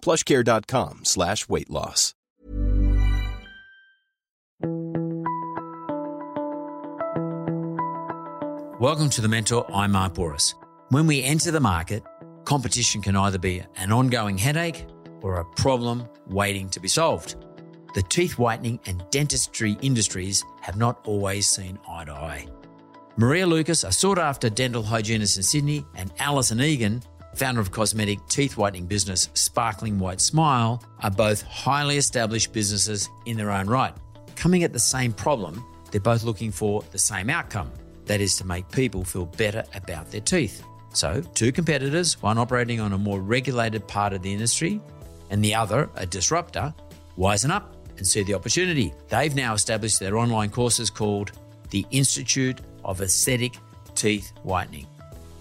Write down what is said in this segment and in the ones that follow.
plushcare.com slash weight loss. Welcome to The Mentor. I'm Mark Bouris. When we enter the market, competition can either be an ongoing headache or a problem waiting to be solved. The teeth whitening and dentistry industries have not always seen eye to eye. Maria Lucas, a sought after dental hygienist in Sydney, and Alison Egan, founder of cosmetic teeth whitening business Sparkling White Smile, are both highly established businesses in their own right. Coming at the same problem, they're both looking for the same outcome that is, to make people feel better about their teeth. So, two competitors, one operating on a more regulated part of the industry and the other a disruptor, wisen up and see the opportunity. They've now established their online courses called the Institute of Aesthetic Teeth Whitening.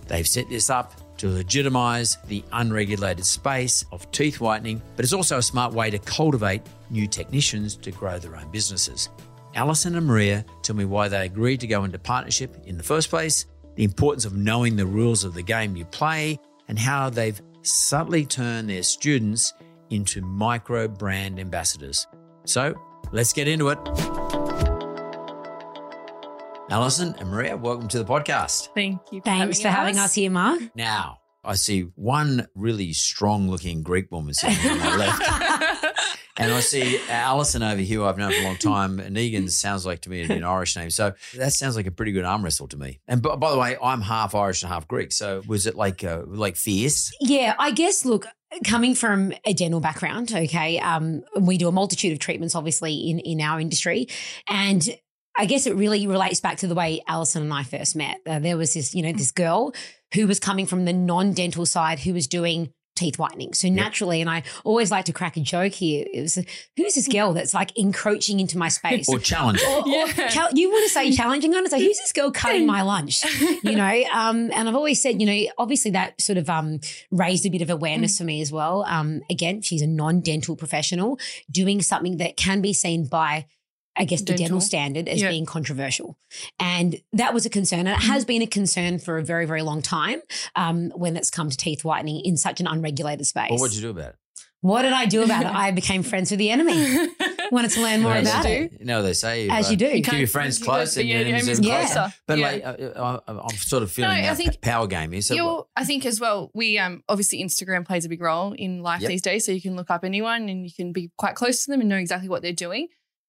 They've set this up to legitimize the unregulated space of teeth whitening, but it's also a smart way to cultivate new technicians to grow their own businesses. Alison and Maria tell me why they agreed to go into partnership in the first place, the importance of knowing the rules of the game you play, and how they've subtly turned their students into micro brand ambassadors. So let's get into it. Alison and Maria, welcome to the podcast. Thank you. For Thanks for having us here, Mark. Now, I see one really strong looking Greek woman sitting on my left. And I see Alison over here, who I've known for a long time. And Egan sounds like to me an Irish name. So that sounds like a pretty good arm wrestle to me. And by, by the way, I'm half Irish and half Greek. So was it like uh, like fierce? Yeah, I guess, look, coming from a dental background, okay, um, we do a multitude of treatments, obviously, in, in our industry. And I guess it really relates back to the way Alison and I first met. Uh, there was this, you know, this girl who was coming from the non-dental side who was doing teeth whitening. So naturally, and I always like to crack a joke here. It was who's this girl that's like encroaching into my space? Or challenging? or, or chal- you want to say challenging on it? So who's this girl cutting my lunch? You know, um, and I've always said, you know, obviously that sort of um, raised a bit of awareness for me as well. Um, again, she's a non-dental professional doing something that can be seen by I guess the dental Dental. standard as Yeah. being controversial. And that was a concern. And it has been a concern for a very, very long time um, when it's come to teeth whitening in such an unregulated space. Well, what'd you do about it? What did I do about it? I became friends with the enemy. Wanted to learn more As about it. do. No, they say As you do. Keep can't- your friends you close and your your enemies enemies closer. closer. But Yeah. like, uh, uh, I'm sort of feeling No, I that think power game here. So You're, I think as well, we um obviously Instagram plays a big role in life Yep. these days. So you can look up anyone and you can be quite close to them and know exactly what they're doing.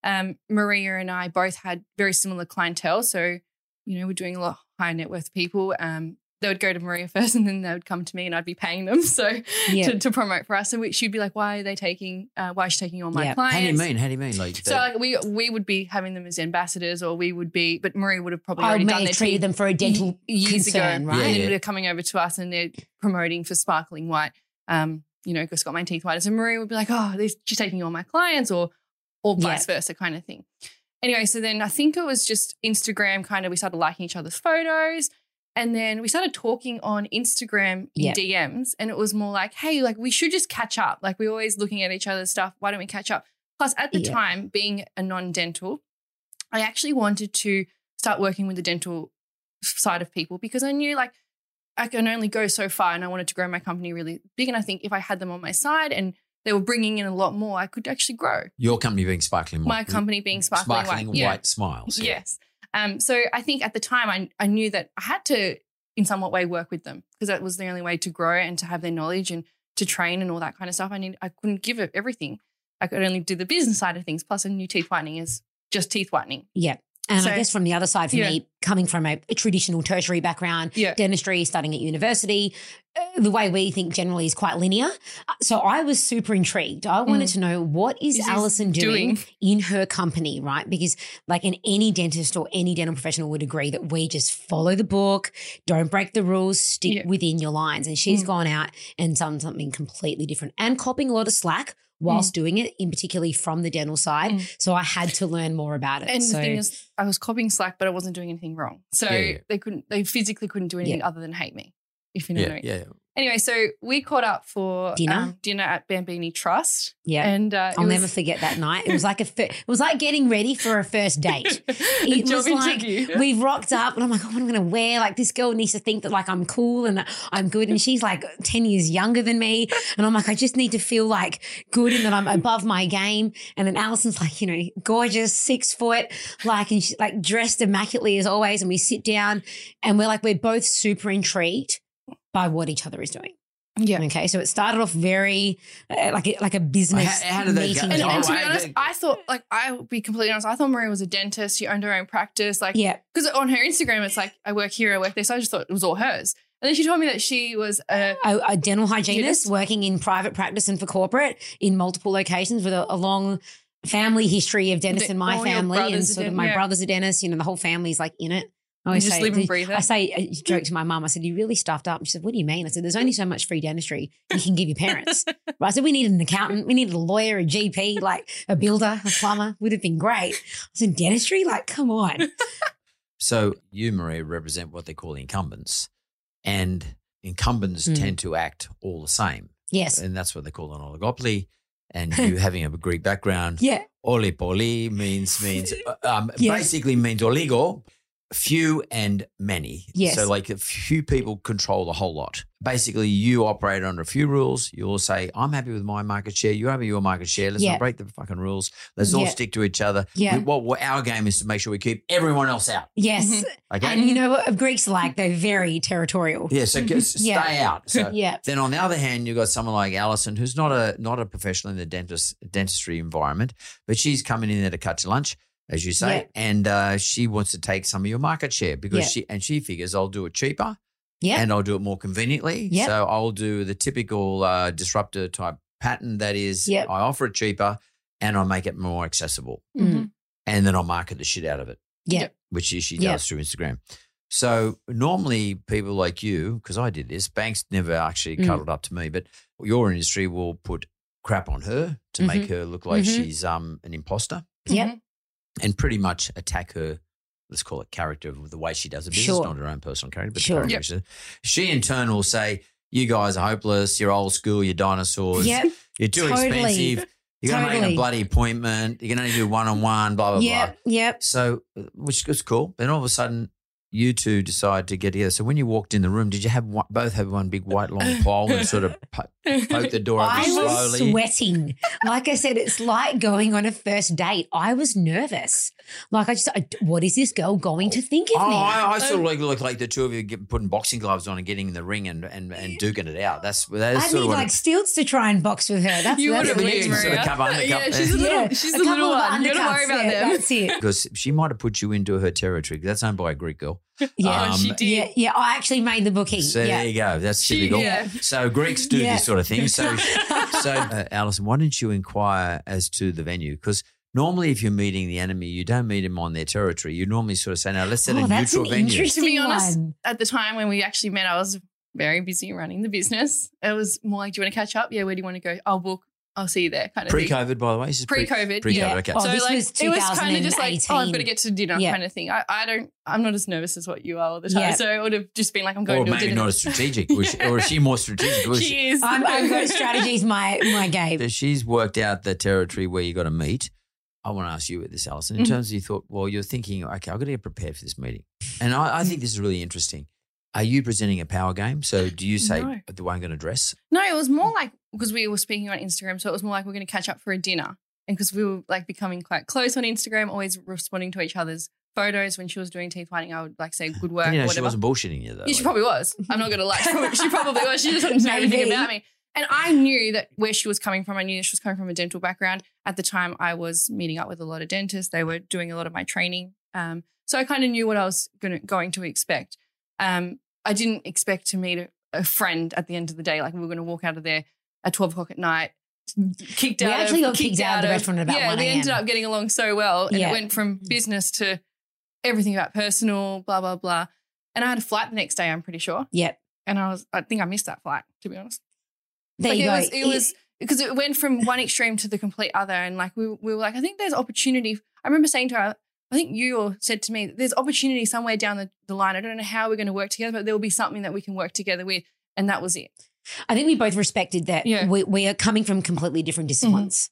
Um, Maria and I both had very similar clientele. So, you know, we're doing a lot of high net worth people. Um, they would go to Maria first and then they would come to me and I'd be paying them. So Yeah. to, to promote for us. And we, she'd be like, why are they taking, uh, why is she taking all my Yeah. clients? how do you mean? How do you mean? Like, So like we we would be having them as ambassadors, or we would be, but Maria would have probably already done their treated them for a dental years concern, ago, right? and Yeah. they're coming over to us and they're promoting for sparkling white. Um, you know, just got my teeth whitened. So Maria would be like, "Oh, she's taking all my clients," or or vice versa, kind of thing. Anyway, so then I think it was just Instagram. Kind of, we started liking each other's photos. And then we started talking on Instagram in Yep. DMs, and it was more like, "Hey, like we should just catch up. Like we're always looking at each other's stuff. Why don't we catch up?" Plus, at the Yeah. time, being a non-dental, I actually wanted to start working with the dental side of people because I knew like I can only go so far, and I wanted to grow my company really big. And I think if I had them on my side and they were bringing in a lot more, I could actually grow. your company being Sparkling White. My company being Sparkling, Sparkling White. Yeah. White Smiles. yeah. Yes. Um, so I think at the time I, I knew that I had to, in somewhat way, work with them because that was the only way to grow and to have their knowledge and to train and all that kind of stuff. I need I couldn't give it everything. I could only do the business side of things. Plus, a new teeth whitening is just teeth whitening. Yeah. And So- I guess from the other side for Yeah. me, coming from a, a traditional tertiary background, Yeah. dentistry, studying at university, the way we think generally is quite linear. Uh, So I was super intrigued. I wanted to know what is Is Alison doing, doing? in her company, right? Because like in any dentist or any dental professional would agree that we just follow the book, don't break the rules, stick Yeah. within your lines. And she's Mm. gone out and done something completely different and copying a lot of slack whilst doing it, in particularly from the dental side. Mm. So I had to learn more about it. And so the thing is, I was copying Slack, but I wasn't doing anything wrong. So Yeah, yeah. they couldn't, they physically couldn't do anything other than hate me. If you know what I Yeah, mean. yeah. Anyway, so we caught up for Dinner? um, dinner at Bambini Trust, yeah. and uh, I'll it never forget that night. It was like a fir- it was like getting ready for a first date. It was like we've rocked up and I'm like, oh, what am I gonna wear? Like this girl needs to think that like I'm cool and I'm good. And she's like 10 years younger than me. And I'm like, I just need to feel like good and that I'm above my game. And then Alison's like, you know, gorgeous, six foot, like and she's like dressed immaculately as always. And we sit down and we're like, we're both super intrigued by what each other is doing. yeah. Okay, so it started off very uh, like a, like a business How- how did that go? meeting. And, and to be I- honest, I thought, like, I will be completely honest, I thought Maria was a dentist. She owned her own practice. Like, yeah, because on her Instagram, it's like, I work here, I work there. So I just thought it was all hers. And then she told me that she was a, a, a dental hygienist Hygienist. working in private practice and for corporate in multiple locations with a, a long family history of dentists The- in my family and sort of my yeah. brother's a dentist. You know, the whole family's like in it. I You always just say, live and breathe it. I say, I joke to my mum. I said, "You really stuffed up." And she said, "What do you mean?" I said, "There's only so much free dentistry you can give your parents." But I said, "We needed an accountant, we needed a lawyer, a GP, like a builder, a plumber. Would have been great." I said, "Dentistry, like, come on." So you, Maria, represent what they call incumbents, and incumbents Mm. tend to act all the same, Yes, and that's what they call an oligopoly. And you having a Greek background, yeah, Olipoli means means uh, um, Yes. basically means oligo, few and many. Yes. So like a few people control the whole lot. Basically, you operate under a few rules. You all say, "I'm happy with my market share. You're happy with your market share. Let's Yeah. not break the fucking rules. Let's all stick to each other." Yeah. We- what, what our game is to make sure we keep everyone else out. yes. Mhm. Okay. And you know what Greeks like? They're very territorial. yeah. So just Yeah. stay out. So Yeah. then on the other hand, you've got someone like Alison, who's not a not a professional in the dentist dentistry environment, but she's coming in there to cut your lunch, as you say, Yeah. and uh, she wants to take some of your market share because Yeah. she and she figures I'll do it cheaper Yeah. and I'll do it more conveniently. Yeah. So I'll do the typical uh, disruptor type pattern that is Yeah. I offer it cheaper and I'll make it more accessible, Mm. and then I'll market the shit out of it yeah. which she she Yeah. does through Instagram. So normally people like you, because I did this, banks never actually Mm. cuddled up to me, but your industry will put crap on her to make her look like Mhm. she's um an imposter Yep. And pretty much attack her. Let's call it character of the way she does a business, Sure. not her own personal character, but Sure. the character. she- She in turn will say, "You guys are hopeless. You're old school. You're dinosaurs. Yep. You're too Totally. expensive. You're going to make a bloody appointment. You can only do one on one. Blah blah blah." Yep. Yep. So, uh, which was cool. Then all of a sudden, you two decide to get together. So when you walked in the room, did you have one, both have one big white long pole and sort of po- poke the door I open was slowly? sweating. Like I said, it's like going on a first date. I was nervous. Like I just, I, what is this girl going to think of Oh, me? I, I sort of um, like look like the two of you get, putting boxing gloves on and getting in the ring and and, and duking it out. That's that's I sort need of what like it- stilts to try and box with her. That's You that's would have but what you it lived, is. sort of Maria. cover under- yeah, she's a little, Yeah, she's a the little couple of one. You don't worry undercuts about there, them. That's it. because she might have put you into her territory. That's owned by a Greek girl. Yeah, Oh, she Um, did. yeah, yeah. I actually made the booking. So yeah. there you go. That's She- typical. yeah. So Greeks do Yeah. this sort of thing. So, so uh, Alison, why didn't you inquire as to the venue? Because normally, if you're meeting the enemy, you don't meet them on their territory. You normally sort of say, "Now let's set Oh, a that's neutral an venue." interesting To be honest, one. At the time when we actually met, I was very busy running the business. It was more like, do you want to catch up? Yeah, where do you want to go? I'll book. I'll see you there. Kind of. Pre-COVID, by the way. This is pre- Pre-COVID, Pre-COVID. yeah. Okay. Oh, so this like was it was kind of just like, oh, I've got to get to dinner Yeah. kind of thing. I, I don't, I'm not as nervous as what you are all the time. Yeah. So it would have just been like, I'm going or to a maybe dinner. not as strategic. Or is she, or is she more strategic? Was she- she is. I'm, I've got strategies. My my game. she's worked out the territory where you got to meet. I want to ask you with this, Alison. In Mhm. terms of you thought, well, you're thinking, okay, I've got to get prepared for this meeting. And I, I think this is really interesting. Are you presenting a power game? So do you say No. the way I'm going to dress? No, it was more like because we were speaking on Instagram, so it was more like we're going to catch up for a dinner, and because we were like becoming quite close on Instagram, always responding to each other's photos. When she was doing teeth whitening, I would like say good work, you know, or she wasn't bullshitting you though. yeah, she probably was. I'm not going to lie. She probably, was. She just didn't know anything about me. And I knew that where she was coming from, I knew she was coming from a dental background. At the time, I was meeting up with a lot of dentists. They were doing a lot of my training. Um, so I kind of knew what I was gonna, going to expect. Um, I didn't expect to meet a, a friend at the end of the day. Like we were going to walk out of there at 12 o'clock at night, kicked We out. We actually of, got kicked out of the restaurant about Yeah, 1 we ended up getting along so well. And Yeah. it went from business to everything about personal, blah, blah, blah. And I had a flight the next day, I'm pretty sure. Yep. And I was, I think I missed that flight, to be honest. There like you it go. was, it was because it went from one extreme to the complete other, and like we, we were like, I think there's opportunity. I remember saying to her, I think you all said to me, there's opportunity somewhere down the, the line. I don't know how we're going to work together, but there will be something that we can work together with, and that was it. I think we both respected that Yeah. Mm-hmm. we, we are coming from completely different disciplines.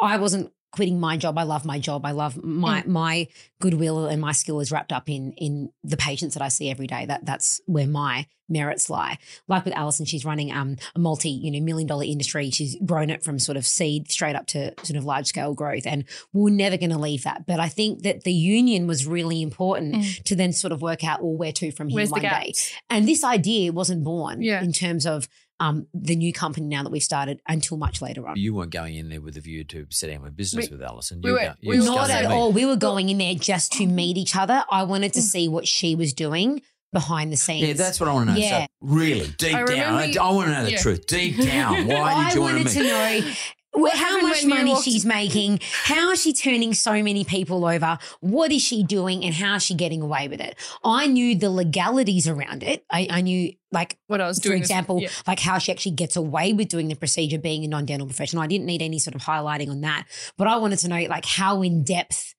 I wasn't quitting my job. I love my job. I love my Mm. my goodwill and my skill is wrapped up in in the patients that I see every day. That that's where my merits lie. Like with Alison, she's running um, a multi you know million dollar industry. She's grown it from sort of seed straight up to sort of large scale growth, and we're never going to leave that. But I think that the union was really important Mm. to then sort of work out well where to from here Where's one day. And this idea wasn't born Yeah. in terms of um, the new company now that we've started until much later on. You weren't going in there with a view to setting up a business We- with Alison. we You were- go- you we was Not at all. We were going in there just to meet each other. I wanted to Mm. see what she was doing behind the scenes. Yeah, that's what I want to know. Yeah. So really, deep I down, remember I, I want to know the yeah. truth. Deep down, why I did you want wanted to to meet? know What how much money walked- she's making, how is she turning so many people over, what is she doing, and how is she getting away with it. I knew the legalities around it. I, I knew, like, What I was for doing. was- example, yeah. like how she actually gets away with doing the procedure being a non-dental professional. I didn't need any sort of highlighting on that, but I wanted to know like how in depth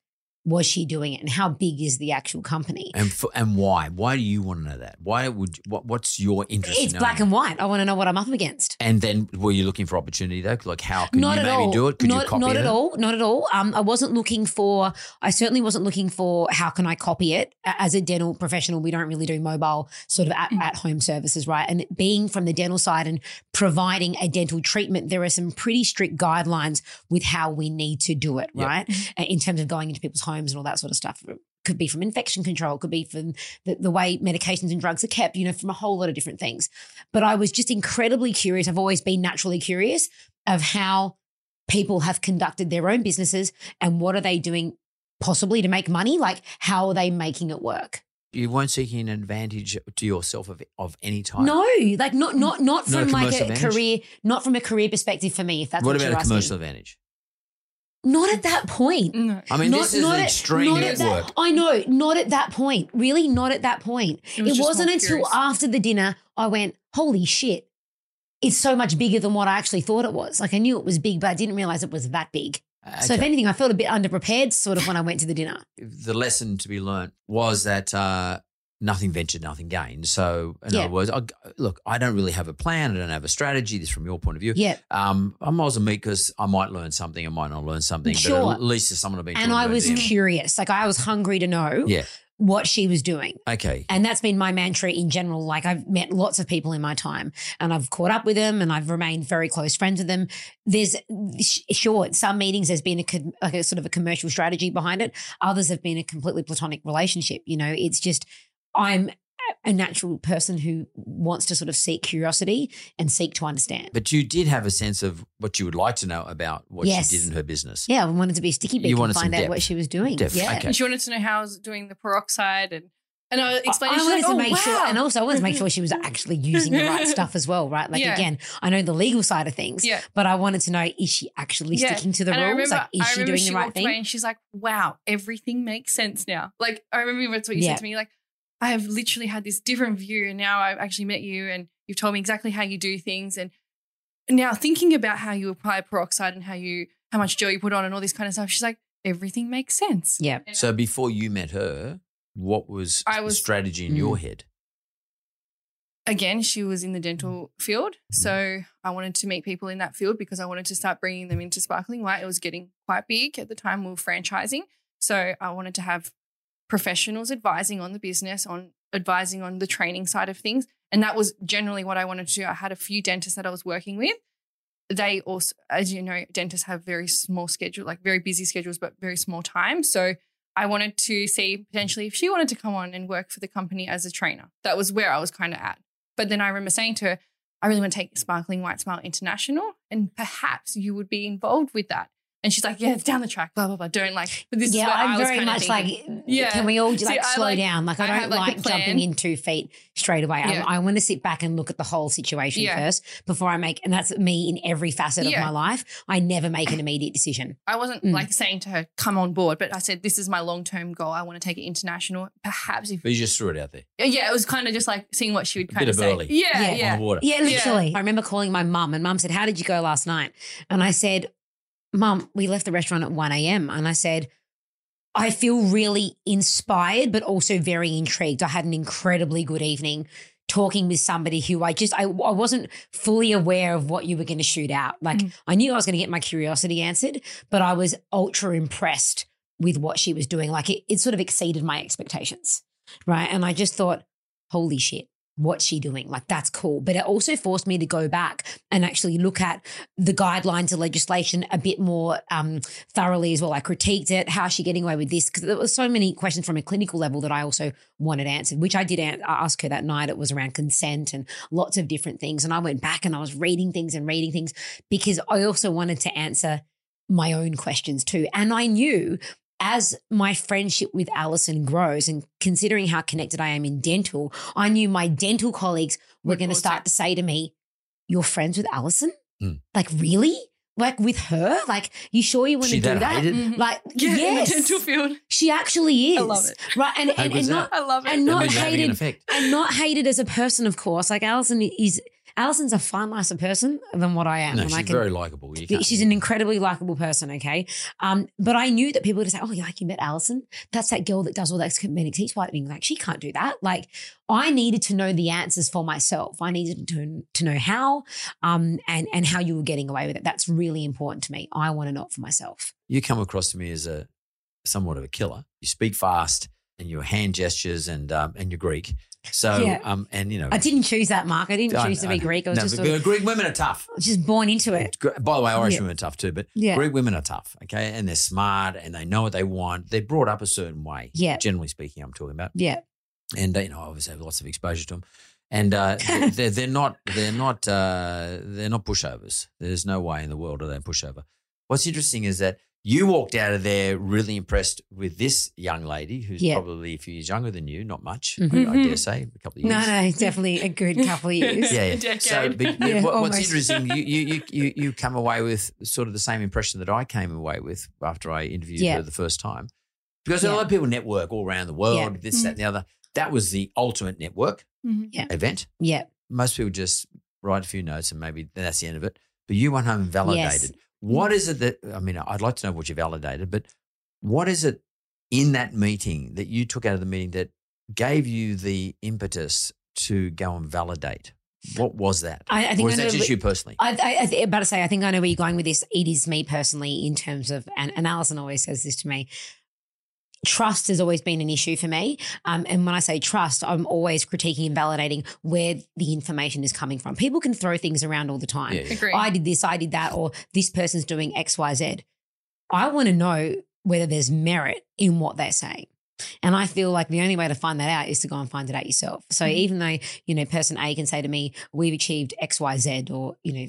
was she doing it and how big is the actual company? And for, and why? Why do you want to know that? Why would you- what? What's your interest? It's in black and white. I want to know what I'm up against. And then were you looking for opportunity though? Like how can not you maybe all. do it? Could not, you copy it? not it? at all. Not at all. Um, I wasn't looking for. I certainly wasn't looking for how can I copy it. As a dental professional, we don't really do mobile sort of at, Mm. at home services, right? And being from the dental side and providing a dental treatment, there are some pretty strict guidelines with how we need to do it, Yep. right? Uh, In terms of going into people's homes and all that sort of stuff. Could be from infection control, could be from the, the way medications and drugs are kept, you know, from a whole lot of different things. But I was just incredibly curious. I've always been naturally curious of how people have conducted their own businesses and what are they doing possibly to make money? Like, how are they making it work? You weren't seeking an advantage to yourself of of any type. No, like not not not No from like a advantage? career, not from a career perspective for me. If that's what, What about a asking. commercial advantage? Not at that point. No. I mean, Not- this is not an extreme not at that- network. I know, not at that point. Really, not at that point. It was it wasn't until curious. after the dinner I went, holy shit, it's so much bigger than what I actually thought it was. Like I knew it was big, but I didn't realize it was that big. So if anything, I felt a bit underprepared sort of when I went to the dinner. the lesson to be learnt was that uh, nothing ventured, nothing gained. So, in Yeah. other words, I, look, I don't really have a plan. I don't have a strategy. This from your point of view. Yeah. Um, I might as well meet because I might learn something. I might not learn something. Sure. But at least there's someone I've been And I was curious. Like I was hungry to know Yeah. what she was doing. Okay. And that's been my mantra in general. Like I've met lots of people in my time and I've caught up with them and I've remained very close friends with them. There's sure some meetings there's been a like a sort of a commercial strategy behind it. Others have been a completely platonic relationship. You know, it's just I'm a natural person who wants to sort of seek curiosity and seek to understand. But you did have a sense of what you would like to know about what Yes. she did in her business. Yeah, I wanted to be a sticky beak You and wanted some find out depth. what she was doing. Depth, Yeah. okay. And she wanted to know how I was doing the peroxide and and I explained. I she's wanted like, to oh, make sure, and also I wanted to make sure she was actually using the right stuff as well, right? Like Yeah. again, I know the legal side of things, Yeah. but I wanted to know is she actually Yeah. sticking to the and I rules? remember, like, is I she remember doing she the right walked away thing? and she's like, "Wow, everything makes sense now." Like I remember that's what you Yeah. said to me. Like I have literally had this different view, and now I've actually met you, and you've told me exactly how you do things. And now thinking about how you apply peroxide and how you how much gel you put on and all this kind of stuff, she's like, "Everything makes sense." Yeah. So before you met her, what was, I the strategy in Mm. your head? again, she was in the dental field. Mm. So I wanted to meet people in that field because I wanted to start bringing them into Sparkling White. It was getting quite big at the time. We were franchising. So I wanted to have professionals advising on the business, on advising on the training side of things. And that was generally what I wanted to do. I had a few dentists that I was working with. They also, as you know, dentists have very small schedule, like very busy schedules, but very small time. So I wanted to see potentially if she wanted to come on and work for the company as a trainer. That was where I was kind of at. But then I remember saying to her, I really want to take Sparkling White Smile International, and perhaps you would be involved with that. And she's like, yeah, it's down the track, blah, blah, blah. Don't like, but this yeah, is what I'm I was very much thinking. like, Yeah. can we all See, like I slow like- down? Like, I, I don't have, like, like, jumping in two feet straight away. Yeah. I, I want to sit back and look at the whole situation Yeah. first before I make, and that's me in every facet Yeah. of my life. I never make an immediate decision. I wasn't Mm. like saying to her, come on board, but I said, this is my long term goal. I want to take it international. Perhaps if, But you just threw it out there. yeah, it was kind of just like seeing what she would A kind bit of of say. early. Yeah, Yeah. yeah. On the water. Yeah, literally. I remember calling my mum, and mum said, How did you go last night? And I said, Mum, we left the restaurant at 1 a.m. And I said, I feel really inspired, but also very intrigued. I had an incredibly good evening talking with somebody who I just, I, I wasn't fully aware of what you were going to shoot out. Like, Mm. I knew I was going to get my curiosity answered, but I was ultra impressed with what she was doing. Like, it, it sort of exceeded my expectations. Right. And I just thought, holy shit what's she doing? Like, that's cool. But it also forced me to go back and actually look at the guidelines of legislation a bit more um, thoroughly as well. I critiqued it. How is she getting away with this? Because there were so many questions from a clinical level that I also wanted answered, which I did ask her that night. It was around consent and lots of different things. And I went back and I was reading things and reading things because I also wanted to answer my own questions too. And I knew as my friendship with Alison grows and considering how connected I am in dental, I knew my dental colleagues were going to start to say to me, You're friends with Alison? Hmm. Like, really? Like with her? Like, you sure you want She to do that that? hated? Mhm. Like, Yeah, yes, in the dental field. she actually is. I love it. Right. And, and, and not, I love it. and not means an hated and not hated as a person, of course. Like Alison is Alison's a far nicer person than what I am. No, and she's I can, very likable. She's an incredibly likable person, okay? Um, but I knew that people would say, Oh, you like you met Alison? That's that girl that does all that cosmetic teeth whitening. Like, she can't do that. Like, I needed to know the answers for myself. I needed to, to know how um, and, and how you were getting away with it. That's really important to me. I want to know it for myself. you come across to me as a somewhat of a killer. You speak fast and your hand gestures and um, and you're Greek. So Yeah. um and you know I didn't choose that, Mark. I didn't I- choose to I- be Greek. I was no, just, but sort of, Greek women are tough. just born into it. By the way, Irish Yeah. women are tough too, but Yeah. Greek women are tough, okay? And they're smart and they know what they want. They're brought up a certain way. Yeah. Generally speaking, I'm talking about. Yeah. And, you know, obviously have lots of exposure to them. And uh, they're, they're, they're not, they're not, uh, they're not pushovers. There's no way in the world are they a pushover. What's interesting is that you walked out of there really impressed with this young lady who's Yeah. probably a few years younger than you, not much, Mhm. I dare say, a couple of years. No, no, definitely a good couple of years. Yeah, A yeah. decade. So, but, Yeah, what, what's interesting, you, you you you you come away with sort of the same impression that I came away with after I interviewed Yeah. her the first time, because a lot of people network all around the world, Yeah. this, that, and the other. That was the ultimate network Mhm. Yeah. event. Yeah. Most people just write a few notes and maybe that's the end of it. But you went home and validated. Yes. Mm. What is it that I mean? I'd like to know what you validated, but what is it in that meeting that you took out of the meeting that gave you the impetus to go and validate? What was that? I, I or think was I that just you personally? I, I, I about to say, I think I know where you're going with this. It is me personally in terms of, and, and Alison always says this to me. Trust has always been an issue for me. Um, and when I say trust, I'm always critiquing and validating where the information is coming from. People can throw things around all the time. Yeah, yeah. I did this, I did that, or this person's doing X, Y, Z. I want to know whether there's merit in what they're saying. And I feel like the only way to find that out is to go and find it out yourself. So Mhm. even though, you know, person A can say to me, we've achieved X, Y, Z, or, you know,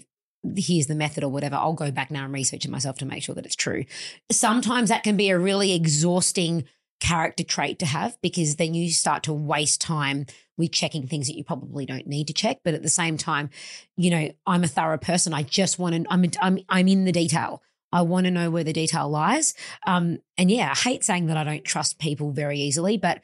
here's the method or whatever, I'll go back now and research it myself to make sure that it's true. Sometimes that can be a really exhausting character trait to have because then you start to waste time with checking things that you probably don't need to check. But at the same time, you know, I'm a thorough person. I just want to, I'm, I'm, I'm in the detail. I want to know where the detail lies. Um, and yeah, I hate saying that I don't trust people very easily, but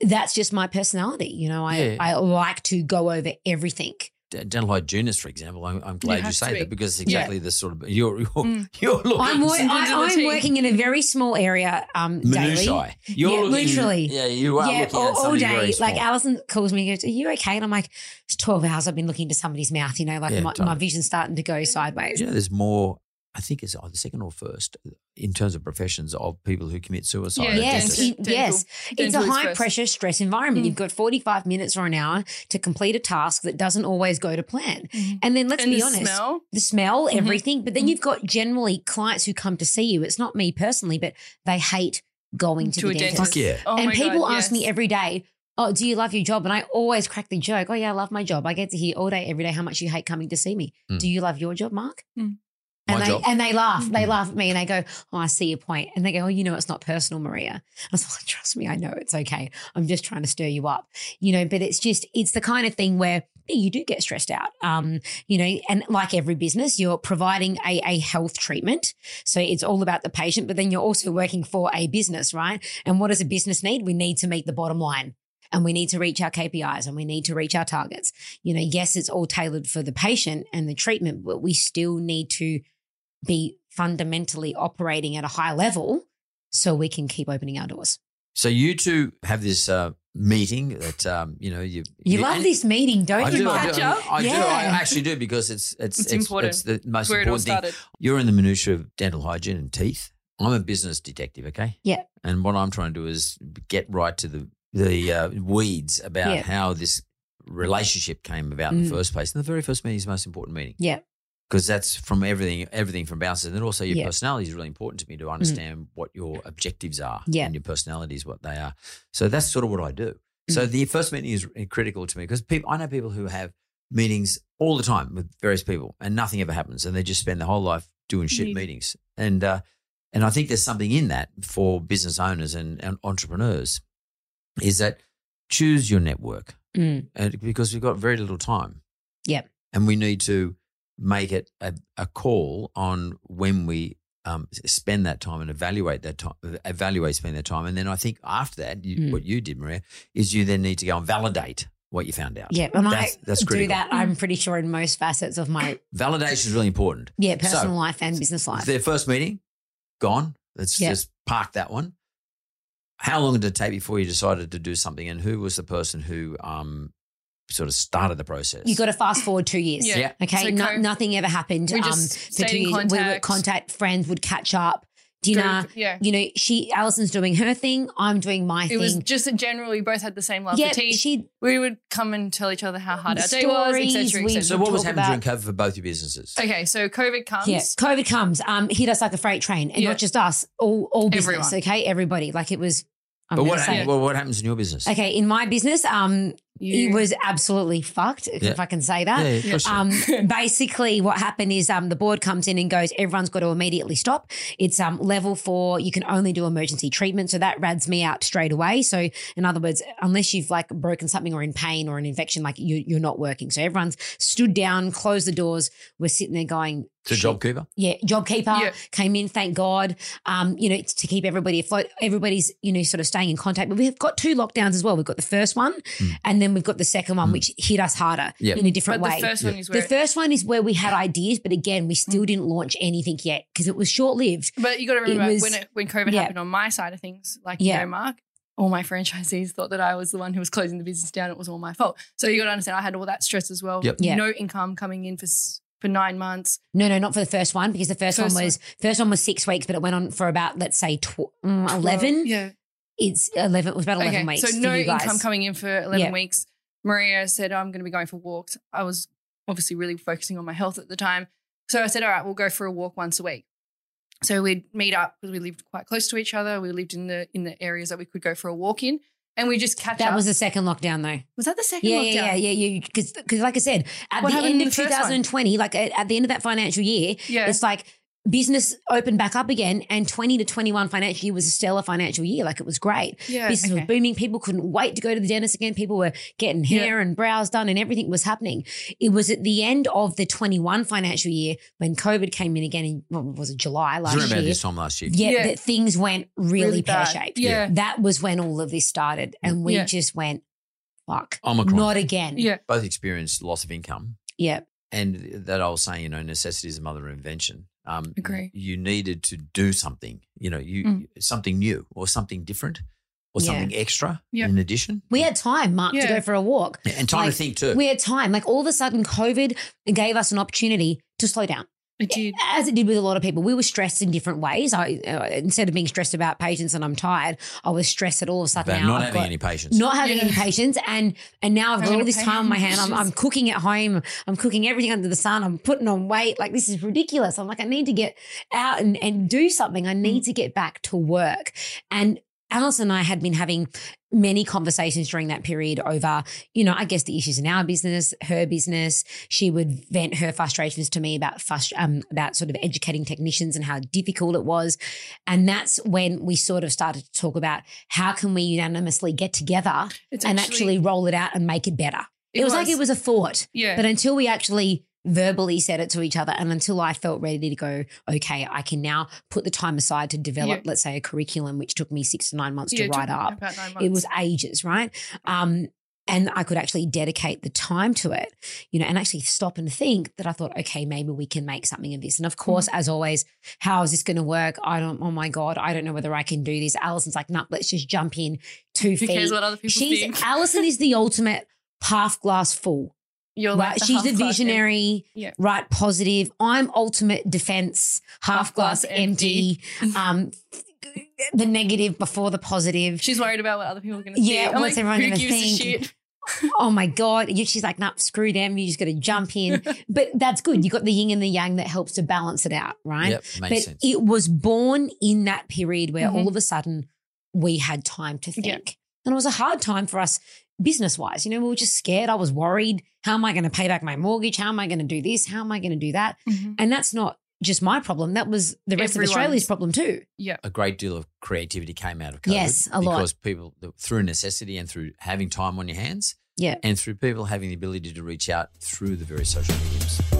that's just my personality. You know, I, Yeah. I like to go over everything. D- Dental hygienist, for example, I'm, I'm glad you, have say be. that because it's exactly the sort of you're you're, Mm. you're looking I'm, wor- I, I'm working in a very small area um, daily. You're Yeah, looking, literally. Yeah, you are yeah, looking all, at all day. very small. Like Alison calls me and goes, Are you okay? And I'm like, It's 12 hours I've been looking into somebody's mouth, you know, like Yeah, my, totally. my vision's starting to go sideways. you know, there's more. I think it's either second or first in terms of professions of people who commit suicide. Yeah, Yes, dentists. dental- it- yes. It's a high first. pressure stress environment. Mm. You've got 45 minutes or an hour to complete a task that doesn't always go to plan. Mhm. And then let's and be the honest, smell. the smell, Mhm. everything. But then Mhm. you've got generally clients who come to see you. It's not me personally, but they hate going to, To the a dentist. dentist. Fuck yeah. Oh and people God, ask me every day, oh, do you love your job? And I always crack the joke, oh, yeah, I love my job. I get to hear all day, every day how much you hate coming to see me. Mm. Do you love your job, Mark? Mm. And My they, job. and they laugh. They Mm. laugh at me and they go, Oh, I see your point. And they go, Oh, you know, it's not personal, Maria. I was like, Trust me, I know it's okay. I'm just trying to stir you up, you know, but it's just, it's the kind of thing where you do get stressed out. Um, you know, and like every business, you're providing a, a health treatment. So it's all about the patient, but then you're also working for a business, right? And what does a business need? We need to meet the bottom line and we need to reach our KPIs and we need to reach our targets. You know, yes, it's all tailored for the patient and the treatment, but we still need to be fundamentally operating at a high level so we can keep opening our doors. So you two have this uh, meeting that um, you know you You love and- this meeting, don't I you, do, Mark? I do, Catch up? I do. I actually do because it's it's It's important. It's the most where it all important thing. You're in the minutia of dental hygiene and teeth. I'm a business detective, okay? Yeah. And what I'm trying to do is get right to the the uh, weeds about Yeah. how this relationship came about in Mm. the first place. And the very first meeting is the most important meeting. Yeah. Because that's from everything, everything from bouncers, and then also your Yeah. personality is really important to me to understand what your objectives are, Yeah. and your personality is what they are. So that's sort of what I do. So Mm. the first meeting is critical to me because people, I know people who have meetings all the time with various people, and nothing ever happens, and they just spend their whole life doing shit Meeting. meetings. And uh, and I think there's something in that for business owners and, and entrepreneurs, is that choose your network, Mm. and because we've got very little time. Yep. and we need to make it a, a call on when we um, spend that time and evaluate that time, evaluate spend that time, and then I think after that, you, Mm. what you did, Maria, is you then need to go and validate what you found out. Yeah, and That's- I that's do that. I'm pretty sure in most facets of my Validation is really important. yeah personal So, life and business life. Their first meeting, gone. Let's Yeah. just park that one. How long did it take before you decided to do something, and who was the person who um, sort of started the process? You got to fast forward two years. Yeah. Yeah. Okay, So no, co- nothing ever happened. We um, just for two in years. We would contact. contact friends, would catch up, dinner. Go- yeah. You know, she Alison's doing her thing. I'm doing my It thing. It was just in general, we both had the same love yeah, for tea. she we would come and tell each other how hard The our day was, stories, etc. we- etc. so what was happening about- during COVID for both your businesses? Okay, so COVID comes. Yeah, COVID comes, um, hit us like a freight train, and Yeah. not just us, all all business. Everyone. Okay, everybody. Like it was. I'm but what, say hap- well, what happens in your business? Okay, in my business, um, You- it was absolutely fucked, if Yeah. I can say that. yeah, of course you- Um, basically, what happened is um, the board comes in and goes, everyone's got to immediately stop. It's um, level four. You can only do emergency treatment. So that rads me out straight away. So, in other words, unless you've like broken something or in pain or an infection, like you, you're not working. So everyone's stood down, closed the doors. We're sitting there going, to "Shit." JobKeeper? Yeah, JobKeeper Yeah. came in, thank God. Um, you know, to keep everybody afloat. Everybody's, you know, sort of staying in contact. But we've got two lockdowns as well. We've got the first one and then we've got the second one, which hit us harder Yeah. in a different but way. the first one is The where. first one is where we had ideas, but again, we still didn't launch anything yet because it was short lived. but you got to remember was- when it, when COVID yeah. happened on my side of things, like Yeah. you know, Mark, all my franchisees thought that I was the one who was closing the business down. It was all my fault. So you got to understand, I had all that stress as well. Yep. Yeah. No income coming in for s- for nine months. No, no, not for the first one because the first, First one was first one was six weeks, but it went on for about let's say tw- mm, eleven. Yeah. It's eleven. It was about eleven Okay. weeks. So no income coming in for eleven Yeah. weeks. Maria said, oh, "I'm going to be going for walks." I was obviously really focusing on my health at the time, so I said, "All right, we'll go for a walk once a week." So we'd meet up because we lived quite close to each other. We lived in the in the areas that we could go for a walk in, and we just catch That up. was the second lockdown, though. was that the second Yeah, lockdown? yeah, yeah, yeah. Because, because, like I said, at What the end of the first one? 2020, like at, at the end of that financial year, Yeah. it's like business opened back up again, and 20 to 21 financial year was a stellar financial year. Like it was great. Yeah, business okay. was booming. People couldn't wait to go to the dentist again. People were getting Yeah. hair and brows done, and everything was happening. It was at the end of the 21 financial year when COVID came in again. In what was it July It last was around about year? this time last year. Yeah, Yeah. that things went really, Really pear bad. shaped. Yeah. that was when all of this started, and we Yeah. just went, "Fuck, Omicron. not again." Yeah. Both experienced loss of income. yeah. And that old saying, you know, necessity is the mother of invention. Um, Agree. You needed to do something, you know, you Mm. something new or something different or Yeah. something extra Yeah. in addition. We had time, Mark, to go for a walk. and time Like, to think too. We had time. Like all of a sudden, COVID gave us an opportunity to slow down, It did. as it did with a lot of people. We were stressed in different ways. I uh, instead of being stressed about patients and I'm tired, I was stressed that all of a sudden about now not I've having got any patience. not having Yeah. any patience, and and now I've got Having all this time on my hand. I'm. I'm cooking at home. I'm cooking everything under the sun. I'm putting on weight. Like this is ridiculous. I'm like I need to get out and and do something. I Mm. need to get back to work and. Alice and I had been having many conversations during that period over, you know, I guess the issues in our business, her business. She would vent her frustrations to me about frust- um, about sort of educating technicians and how difficult it was. And that's when we sort of started to talk about how can we unanimously get together It's and actually roll it out and make it better. It, was, like it was a thought. yeah. But until we actually verbally said it to each other and until I felt ready to go, okay, I can now put the time aside to develop, Yeah. let's say, a curriculum, which took me six to nine months Yeah, to write up. It was ages, right? Um, and I could actually dedicate the time to it, you know, and actually stop and think that I thought, okay, maybe we can make something of this. And of course, Mm-hmm. as always, how is this going to work? I don't, oh my God, I don't know whether I can do this. Alison's like, no, let's just jump in two Who feet. cares what other people She's think? Alison is the ultimate half glass full. You're Right. like She's a visionary, Yeah. right? Positive. I'm ultimate defense, half, Half glass, glass empty. um, the negative before the positive. She's worried about what other people are going to Yeah, think. I'm what's like, everyone gonna think? oh my god! She's like, nah, screw them. You just got to jump in. but that's good. You got the yin and the yang that helps to balance it out, right? Yep, makes but sense. it was born in that period where Mhm. all of a sudden we had time to think. Yeah. And it was a hard time for us business wise. You know, we were just scared. I was worried. How am I going to pay back my mortgage? How am I going to do this? How am I going to do that? Mhm. And that's not just my problem. That was the rest Everyone's. of Australia's problem too. Yeah. a great deal of creativity came out of COVID. Yes, a lot. Because people, through necessity and through having time on your hands, Yeah. and through people having the ability to reach out through the various social mediums.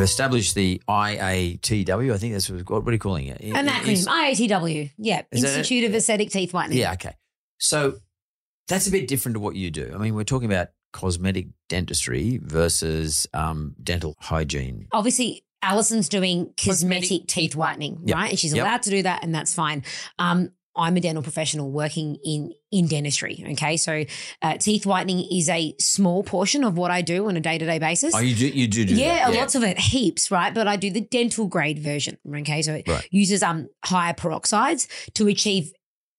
You've established the IATW. I think that's what, what are you calling it? An acronym, Is- IATW. Yeah. Is? Institute of Aesthetic Teeth Whitening. Yeah, okay. So that's a bit different to what you do. I mean, we're talking about cosmetic dentistry versus um, dental hygiene. obviously Alison's doing cosmetic, Cosmetic teeth whitening, Yep. right? And she's Yep. allowed to do that, and that's fine. Um, I'm a dental professional working in in dentistry. Okay, so uh, teeth whitening is a small portion of what I do on a day to day basis. Oh, you do, you do do yeah, that. lots of it, heaps, right? But I do the dental grade version. Okay, so it Right. uses um higher peroxides to achieve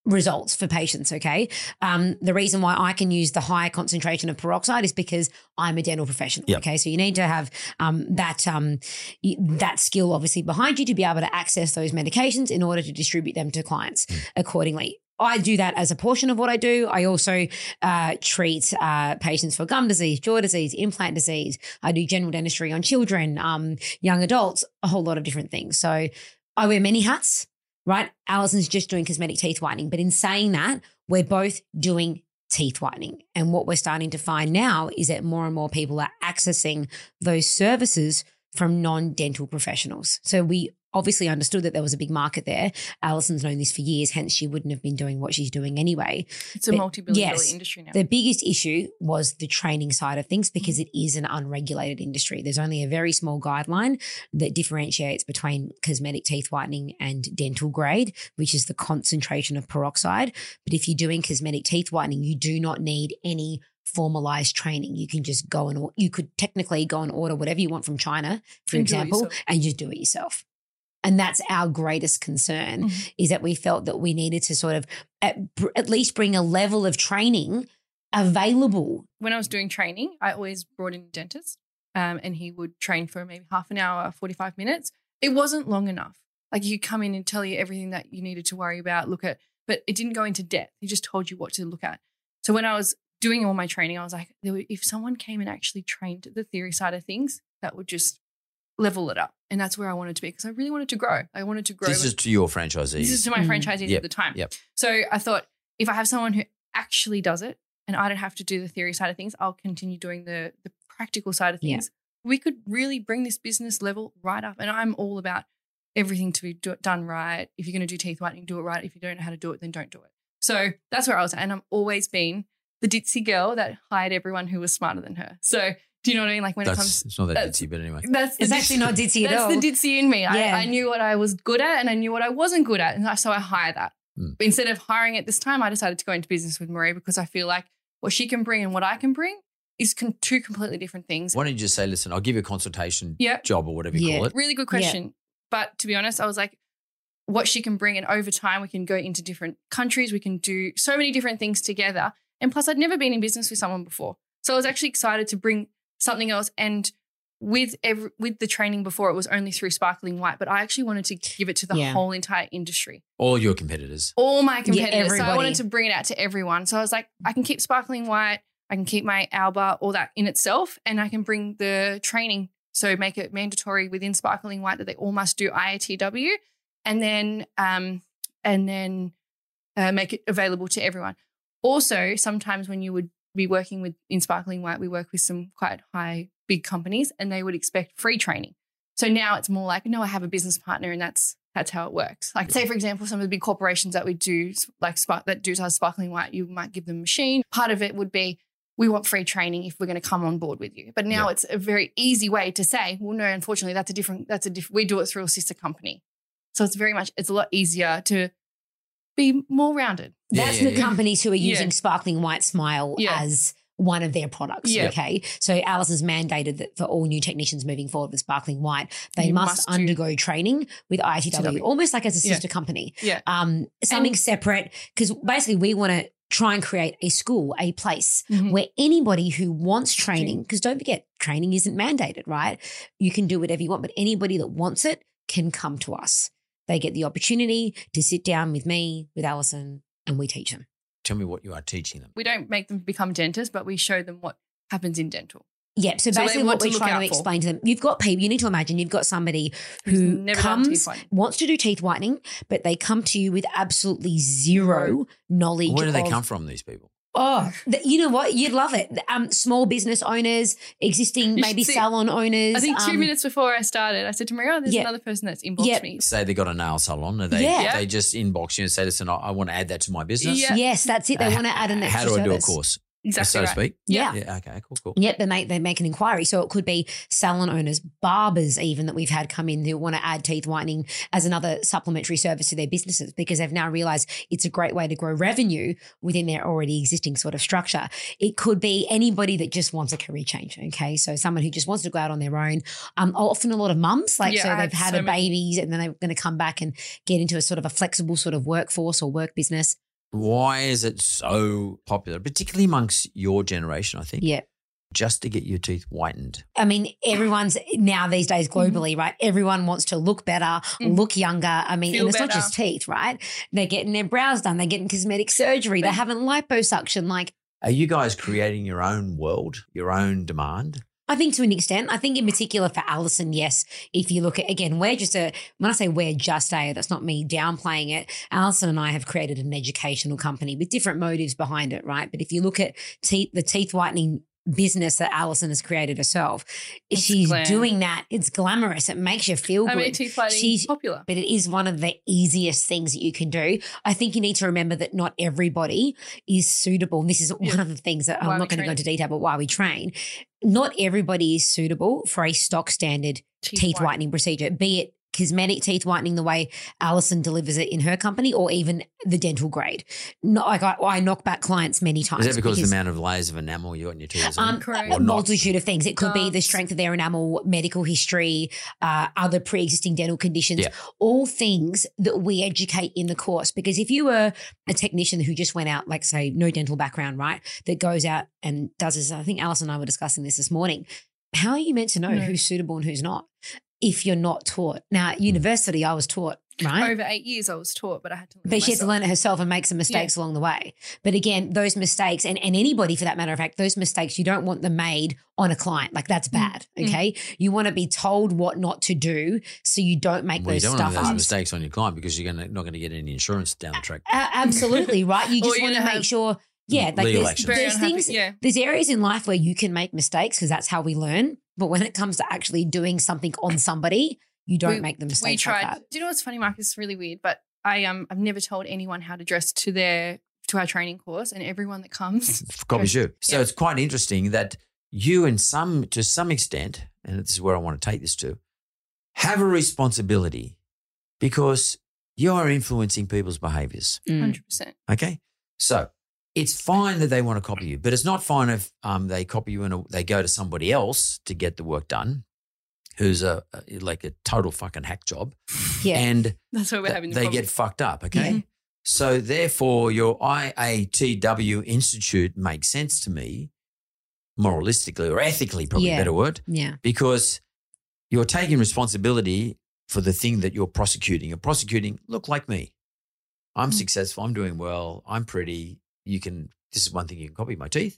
results for patients. Okay, um, the reason why I can use the higher concentration of peroxide is because I'm a dental professional. Yep. Okay, so you need to have um that um that skill obviously behind you to be able to access those medications in order to distribute them to clients accordingly. I do that as a portion of what I do. I also uh, treat uh, patients for gum disease, jaw disease, implant disease. I do general dentistry on children, um, young adults, a whole lot of different things. So I wear many hats, right? Alison's just doing cosmetic teeth whitening. But in saying that, we're both doing teeth whitening. And what we're starting to find now is that more and more people are accessing those services from non dental professionals. So we obviously understood that there was a big market there. Alison's known this for years, hence she wouldn't have been doing what she's doing anyway. It's a multi-billion yes, dollar industry now. The biggest issue was the training side of things because mm-hmm. it is an unregulated industry. There's only a very small guideline that differentiates between cosmetic teeth whitening and dental grade, which is the concentration of peroxide. But if you're doing cosmetic teeth whitening, you do not need any formalized training. You can just go and you could technically go and order whatever you want from China, for And example, and just do it yourself. And that's our greatest concern Mhm. is that we felt that we needed to sort of at, at least bring a level of training available. when I was doing training, I always brought in a dentist um, and he would train for maybe half an hour, 45 minutes. It wasn't long enough. Like he'd come in and tell you everything that you needed to worry about, look at, but it didn't go into depth. He just told you what to look at. So when I was doing all my training, I was like, if someone came and actually trained the theory side of things, that would just level it up. And that's where I wanted to be because I really wanted to grow. I wanted to grow. This is to your franchisees. This is to my Mm. franchisees Yep, at the time. yep. So I thought if I have someone who actually does it and I don't have to do the theory side of things, I'll continue doing the the practical side of Yeah. things. We could really bring this business level right up. And I'm all about everything to be do, done right. If you're going to do teeth whitening, do it right. If you don't know how to do it, then don't do it. So that's where I was at. And I've always been the ditzy girl that hired everyone who was smarter than her. So do you know what I mean? Like when That's it comes it's not that that's- ditzy, but anyway. that's the It's actually not ditzy at That's all. the ditzy in me. Yeah. I, I knew what I was good at and I knew what I wasn't good at. And I- so I hired that. Mm. But instead of hiring it this time, I decided to go into business with Marie because I feel like what she can bring and what I can bring is con- two completely different things. Why don't you just say, listen, I'll give you a consultation Yeah. job or whatever you Yeah. call it. Really good question. But to be honest, I was like, what she can bring, and over time, we can go into different countries. We can do so many different things together. And plus, I'd never been in business with someone before. So I was actually excited to bring something else. And with every, with the training before, it was only through Sparkling White, but I actually wanted to give it to the Yeah. whole entire industry. All your competitors. all my competitors. so I wanted to bring it out to everyone. So I was like, I can keep sparkling white, I can keep my Alba, all that in itself, and I can bring the training. So make it mandatory within sparkling white that they all must do IATW, and then um, and then uh, make it available to everyone. Also, sometimes when you would be working with in sparkling white, we work with some quite high big companies, and they would expect free training. So now it's more like, no, I have a business partner, and that's that's how it works. Like, say for example, some of the big corporations that we do, like spark that do us sparkling white, you might give them a machine. Part of it would be we want free training if we're going to come on board with you. But now Yeah. it's a very easy way to say, well, no, unfortunately, that's a different. That's a different. We do it through a sister company, so it's very much. It's a lot easier to be more rounded. Yeah, That's yeah, the yeah. companies who are Yeah. using Sparkling White Smile Yeah. as one of their products. Yeah. Okay. So Alison's mandated that for all new technicians moving forward with Sparkling White, they You must, must do- undergo training with ITW, ITW. almost like as a Yeah. sister company. Yeah. Um, something And- separate. Because basically we want to try and create a school, a place Mhm. where anybody who wants training, because don't forget, training isn't mandated, right? You can do whatever you want, but anybody that wants it can come to us. They get the opportunity to sit down with me, with Alison, and we teach them. Tell me what you are teaching them. We don't make them become dentists, but we show them what happens in dental. Yep. So So basically, want what we're look trying out to for. explain to them, you've got people. You need to imagine you've got somebody who never comes, wants to do teeth whitening, but they come to you with absolutely zero knowledge. Where do they of- come from, these people? Oh, th- you know what? You'd love it. Um, small business owners, existing You maybe see- salon owners. I think two um, minutes before I started, I said to Maria, oh, there's Yeah. another person that's inboxed Yeah. me. Say they got a nail salon. Are they, Yeah. they just inbox you and say, listen, I, I want to add that to my business. Yeah. Yes, that's it. They Uh, want to add an extra How do I do a course, Exactly so to right. speak? Yeah. Yeah. Okay. Cool. Cool. Yep, they make they make an inquiry. So it could be salon owners, barbers, even that we've had come in who want to add teeth whitening as another supplementary service to their businesses because they've now realized it's a great way to grow revenue within their already existing sort of structure. It could be anybody that just wants a career change. Okay, so someone who just wants to go out on their own. Um, often a lot of mums, like Yeah, so they've had so a many. babies and then they're going to come back and get into a sort of a flexible sort of workforce or work business. Why is it so popular, particularly amongst your generation? I think. Yeah. Just to get your teeth whitened. I mean, everyone's now these days globally, right? Everyone wants to look better, Mhm. look younger. I mean, Feel and it's not just teeth, right? They're getting their brows done, they're getting cosmetic surgery, they're having liposuction. Like, Are you guys creating your own world, your own demand? I think to an extent, I think in particular for Alison, yes. If you look at again, we're just a when I say we're just a, that's not me downplaying it. Alison and I have created an educational company with different motives behind it, right? But if you look at teeth, the teeth whitening business that Alison has created herself, It's she's glam. doing that. It's glamorous. It makes you feel I good. mean, teeth whitening She's- popular. but it is one of the easiest things that you can do. I think you need to remember that not everybody is suitable. And this is Yeah. one of the things that Why I'm not going to go into detail, but why we train. Not everybody is suitable for a stock standard teeth, white. whitening procedure, be it cosmetic teeth whitening the way Alison delivers it in her company or even the dental grade. Not like I, I knock back clients many times. Is that because, of the amount of layers of enamel you got in your teeth? isn't it? Um, Correct. a Or multitude of things. It could be the strength of their enamel, medical history, uh, other pre-existing dental conditions, Yeah. all things that we educate in the course. Because if you were a technician who just went out, like say, no dental background, right, that goes out and does this, I think Alice and I were discussing this this morning. how are you meant to know No. who's suitable and who's not if you're not taught? Now, at university, I was taught, right? Over eight years, I was taught, but I had to. Learn But she had to learn it herself and make some mistakes along the way. But again, those mistakes, and, and anybody for that matter of fact, those mistakes, you don't want them made on a client. Like that's bad. Mm. Okay. You want to be told what not to do so you don't make Well, you those don't stuff want those ups. mistakes on your client because you're gonna, not going to get any insurance down the track. A- absolutely, right? You just want to make sure. Yeah, like there's, there's things, Yeah. there's areas in life where you can make mistakes because that's how we learn. But when it comes to actually doing something on somebody, you don't We- make the mistake. we mistakes tried. like that. Do you know what's funny, Mark? It's really weird, but I um I've never told anyone how to dress to their to our training course, and everyone that comes, Copies you. So Yeah. it's quite interesting that you, in some to some extent, and this is where I want to take this to, have a responsibility because you are influencing people's behaviors. Mm. hundred percent. Okay, so it's fine that they want to copy you, but it's not fine if um, they copy you and they go to somebody else to get the work done, who's a, a like a total fucking hack job, Yeah. and That's why we're having the they get fucked up. Okay. Yeah. So therefore, your IATW Institute makes sense to me, moralistically or ethically, probably a better word, yeah. because you're taking responsibility for the thing that you're prosecuting. You're prosecuting, look like me. I'm Mm. successful. I'm doing well. I'm pretty. You can, this is one thing you can copy my teeth.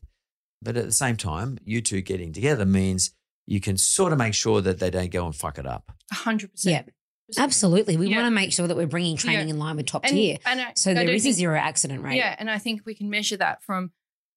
But at the same time, you two getting together means you can sort of make sure that they don't go and fuck it up. 100%. Yeah. Absolutely. We Yeah. want to make sure that we're bringing training in line with top And, tier. and I, So I there don't a zero accident rate. Yeah, and I think we can measure that from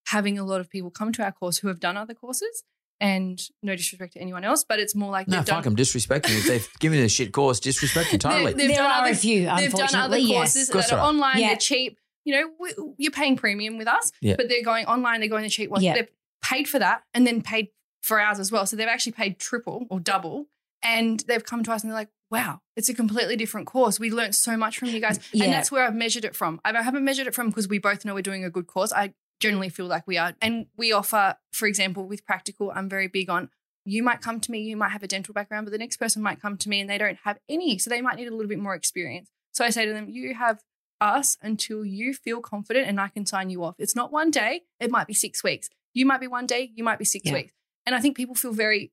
having a lot of people come to our course who have done other courses. And no disrespect to anyone else, but it's more like No, they've fuck them. Disrespect them. If they've given you a shit course, disrespect them totally. They've there are other- a few, They've done other unfortunately. courses yes. That are there are. online. Yeah. They're cheap. You know, we, you're paying premium with us, Yeah. but they're going online. They're going to cheap ones. Yeah. They've paid for that and then paid for ours as well. So they've actually paid triple or double, and they've come to us and they're like, "Wow, it's a completely different course. We learned so much from you guys." Yeah. And that's where I've measured it from. I haven't measured it from because we both know we're doing a good course. I generally feel like we are, and we offer, for example, with practical, I'm very big on. You might come to me, you might have a dental background, but the next person might come to me and they don't have any. So they might need a little bit more experience. So I say to them, you have us until you feel confident and I can sign you off. It's not one day, it might be six weeks. You might be one day, you might be six Yeah. weeks. And I think people feel very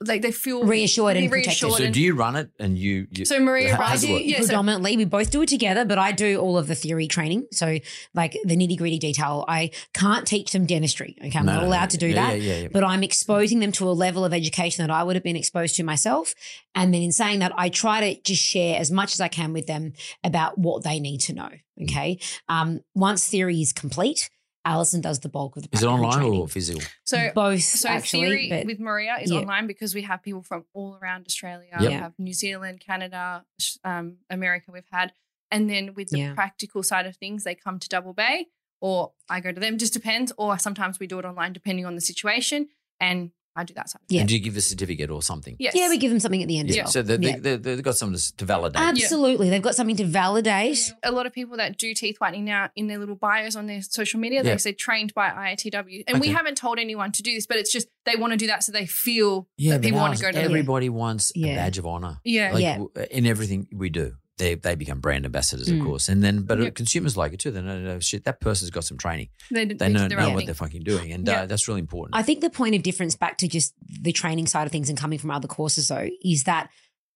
like they feel Reassured and protected. reassured so and- do you run it and you? you so Maria How I it do work? yeah, so- predominantly. we both do it together, but I do all of the theory training. So, like the nitty gritty detail. I can't teach them dentistry. Okay, I'm No, not allowed no. to do Yeah, that. yeah, yeah, yeah. But I'm exposing them to a level of education that I would have been exposed to myself. And then in saying that, I try to just share as much as I can with them about what they need to know. Okay. Um, once theory is complete, Alison does the bulk of the Is it online training. or physical? so both So actually. theory but with Maria is yeah. online because we have people from all around Australia. Yep. We have New Zealand, Canada, um, America. We've had, and then with the Yeah. practical side of things, they come to Double Bay, or I go to them. Just depends. Or sometimes we do it online depending on the situation, and I do that side. Yeah. And do you give a certificate or something? Yes. yeah, we give them something at the end Yeah. as well. So they, Yeah. they, they, they've got something to, to validate. Absolutely. They've got something to validate. a lot of people that do teeth whitening now in their little bios on their social media, Yeah. they say trained by IATW. And we haven't told anyone to do this, but it's just they want to do that so they feel Yeah, that people want to go to everybody wants Yeah. a badge of honor. Yeah. Like Yeah. w- in everything we do, they they become brand ambassadors, of Mm. course. And then, but Yep. consumers like it too. They know, know, shit. That person's got some training. They, They they know, know what thing. they're fucking doing, and Yeah. uh, that's really important. I think the point of difference back to just the training side of things and coming from other courses, though, is that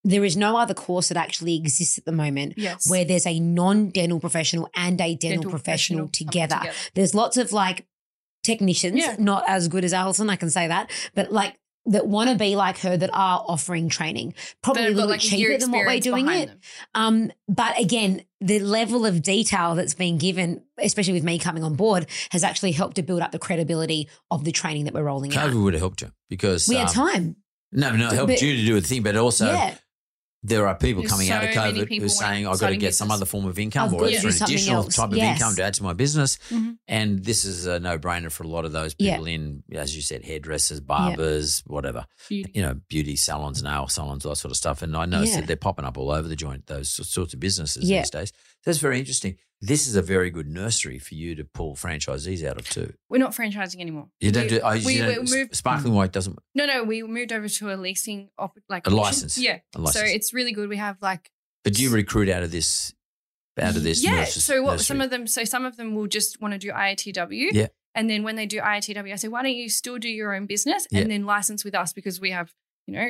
there is no other course that actually exists at the moment Yes. where there's a non dental professional and a dental, Dental professional, professional together. together. There's lots of like technicians, Yeah. not as good as Alison, I can say that, but like that want to be like her that are offering training, probably a little like bit cheaper than what we're doing it. Um, but again, the level of detail that's been given, especially with me coming on board, has actually helped to build up the credibility of the training that we're rolling out. COVID would have helped you because We had um, time. No, no, it helped But- you to do a thing, but also yeah. There are people There's coming out of COVID who are saying, I've got to get some other form of income I've or it's an additional else. type of Yes. income to add to my business. Mhm. And this is a no brainer for a lot of those Yeah. people in, as you said, hairdressers, barbers, whatever, Beauty. you know, beauty salons, nail salons, all that sort of stuff. And I noticed Yeah. that they're popping up all over the joint, those sorts of businesses Yeah. these days. That's very interesting. This is a very good nursery for you to pull franchisees out of too. We're not franchising anymore. You don't we, do, oh, we, don't- moved. Sparkling White doesn't, No, no, we moved over to a leasing, op- like A license. Yeah, a license. so it's really good. We have like but do you recruit out of this, out of this yeah. nurses- so what? nursery? Some of them. So some of them will just want to do IATW. Yeah. And then when they do IATW, I say, why don't you still do your own business and Yeah. then license with us because we have, you know,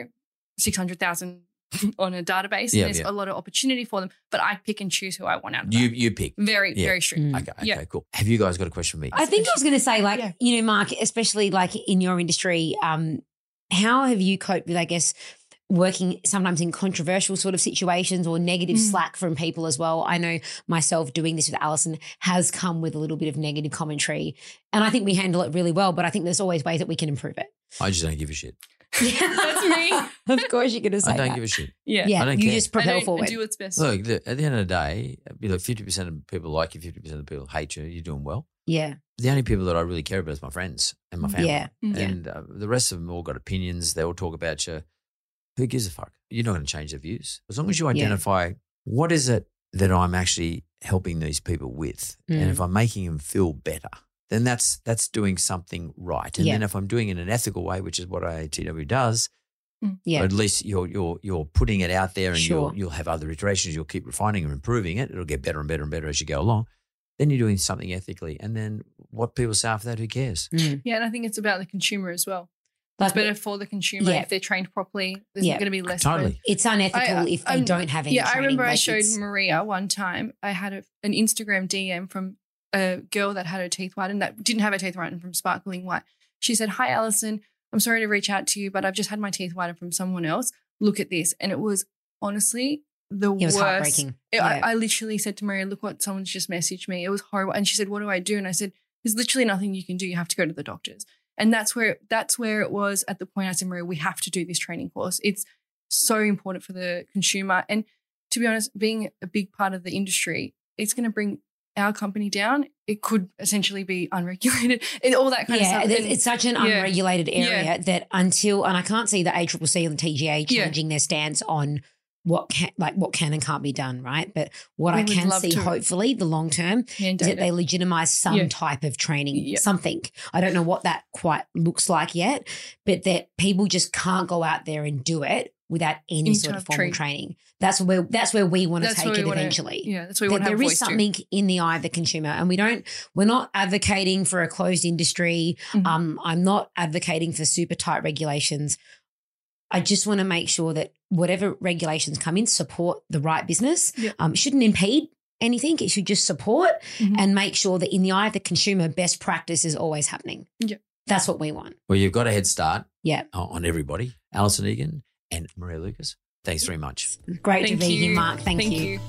600,000 on a database Yeah, and there's yeah. a lot of opportunity for them. But I pick and choose who I want out of You that. you pick. Very, Yeah. very strict. Mm. Okay, okay, Yeah. cool. Have you guys got a question for me? I think I was going to say, like, Yeah. you know, Mark, especially like in your industry, um, how have you coped with, I guess, working sometimes in controversial sort of situations or negative Mm. slack from people as well? I know myself doing this with Alison has come with a little bit of negative commentary, and I think we handle it really well. But I think there's always ways that we can improve it. I just don't give a shit. Yeah, that's me. of course, you're going to say I don't that. give a shit. Yeah. yeah, I don't you care. just I propel don't- forward. I do what's best. Look, the- at the end of the day, you know, fifty percent of people like you, fifty percent of people hate you. You're doing well. yeah, The only people that I really care about is my friends and my family. yeah, Mm. And uh, the rest of them all got opinions. They all talk about you. Who gives a fuck? You're not going to change their views. As long as you Yeah. identify what is it that I'm actually helping these people with, Mm. and if I'm making them feel better, then that's that's doing something right. And Yeah. then if I'm doing it in an ethical way, which is what IATW does, yeah. at least you're you're you're putting it out there, and Sure. you'll you'll have other iterations. You'll keep refining and improving it. It'll get better and better and better as you go along. Then you're doing something ethically, and then what people say after that, who cares? Mm. Yeah, and I think it's about the consumer as well. Like, It's better for the consumer Yeah. if they're trained properly. There's Yeah. going to be less. Totally. it's unethical I- if they I'm- don't have any. Yeah, I training. remember I showed Maria one time. I had a, an Instagram DM from a girl that had her teeth whitened that didn't have her teeth whitened from sparkling white. She said, "Hi, Alison. I'm sorry to reach out to you, but I've just had my teeth whitened from someone else. Look at this." And it was honestly the It was worst. heartbreaking. It- Yeah. I, I literally said to Maria, "Look what someone's just messaged me. It was horrible." And she said, "What do I do?" And I said, "There's literally nothing you can do. You have to go to the doctors." And that's where that's where it was at the point I said, Maria, we have to do this training course. It's so important for the consumer. And to be honest, being a big part of the industry, it's going to bring our company down. It could essentially be unregulated and all that kind yeah, of stuff. And- it's such an yeah. unregulated area Yeah. that until and I can't see the ACCC and the TGA Yeah. changing their stance on what can like what can and can't be done, right? But what We I can see, to hopefully, the long term is that they legitimize some Yeah. type of training, Yeah. something. I don't know what that quite looks like yet, but that people just can't go out there and do it without any Any sort of of formal training. training. That's where that's where we want to That's take it wanna- eventually Yeah, that's what we that want to have there a is voice to. something in the eye of the consumer and we don't we're not advocating for a closed industry Mhm. um i'm not advocating for super tight regulations i just want to make sure that whatever regulations come in support the right business Yeah. um it shouldn't impede anything it should just support Mhm. and make sure that in the eye of the consumer best practice is always happening Yeah. that's what we want Well, you've got a head start yeah on on everybody. Alison Egan and Maria Lucas. Thanks very much. great Thank to be you. here mark thank, you. you.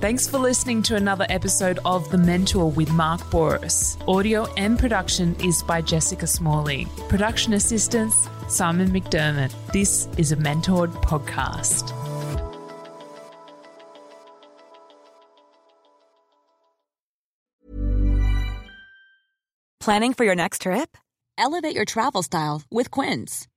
Thanks for listening to another episode of The Mentor with Mark Bouris. Audio and production is by Jessica Smalley. Production assistance, Simon McDermott. This is a Mentored podcast. Planning for your next trip? Elevate your travel style with Quince.